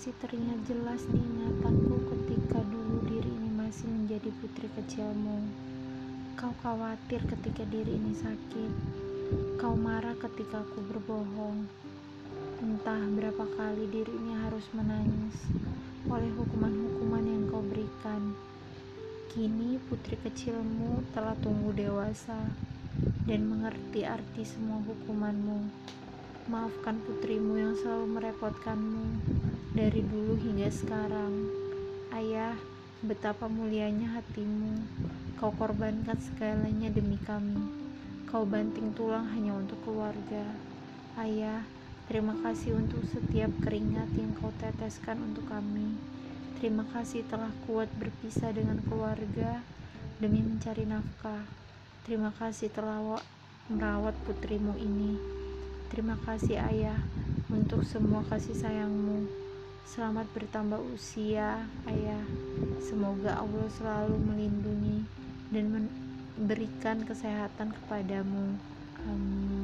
masih teringat jelas di ingatanku ketika dulu diri ini masih menjadi putri kecilmu. Kau khawatir ketika diri ini sakit. Kau marah ketika aku berbohong. Entah berapa kali diri ini harus menangis oleh hukuman-hukuman yang kau berikan. Kini putri kecilmu telah tumbuh dewasa dan mengerti arti semua hukumanmu. Maafkan putrimu yang selalu merepotkanmu dari dulu hingga sekarang. Ayah, betapa mulianya hatimu. Kau korbankan segalanya demi kami. Kau banting tulang hanya untuk keluarga. Ayah, terima kasih untuk setiap keringat yang kau teteskan untuk kami. Terima kasih telah kuat berpisah dengan keluarga demi mencari nafkah. Terima kasih telah merawat putrimu ini. Terima kasih ayah untuk semua kasih sayangmu. Selamat bertambah usia ayah. Semoga Allah selalu melindungi dan memberikan kesehatan kepadamu. Amin.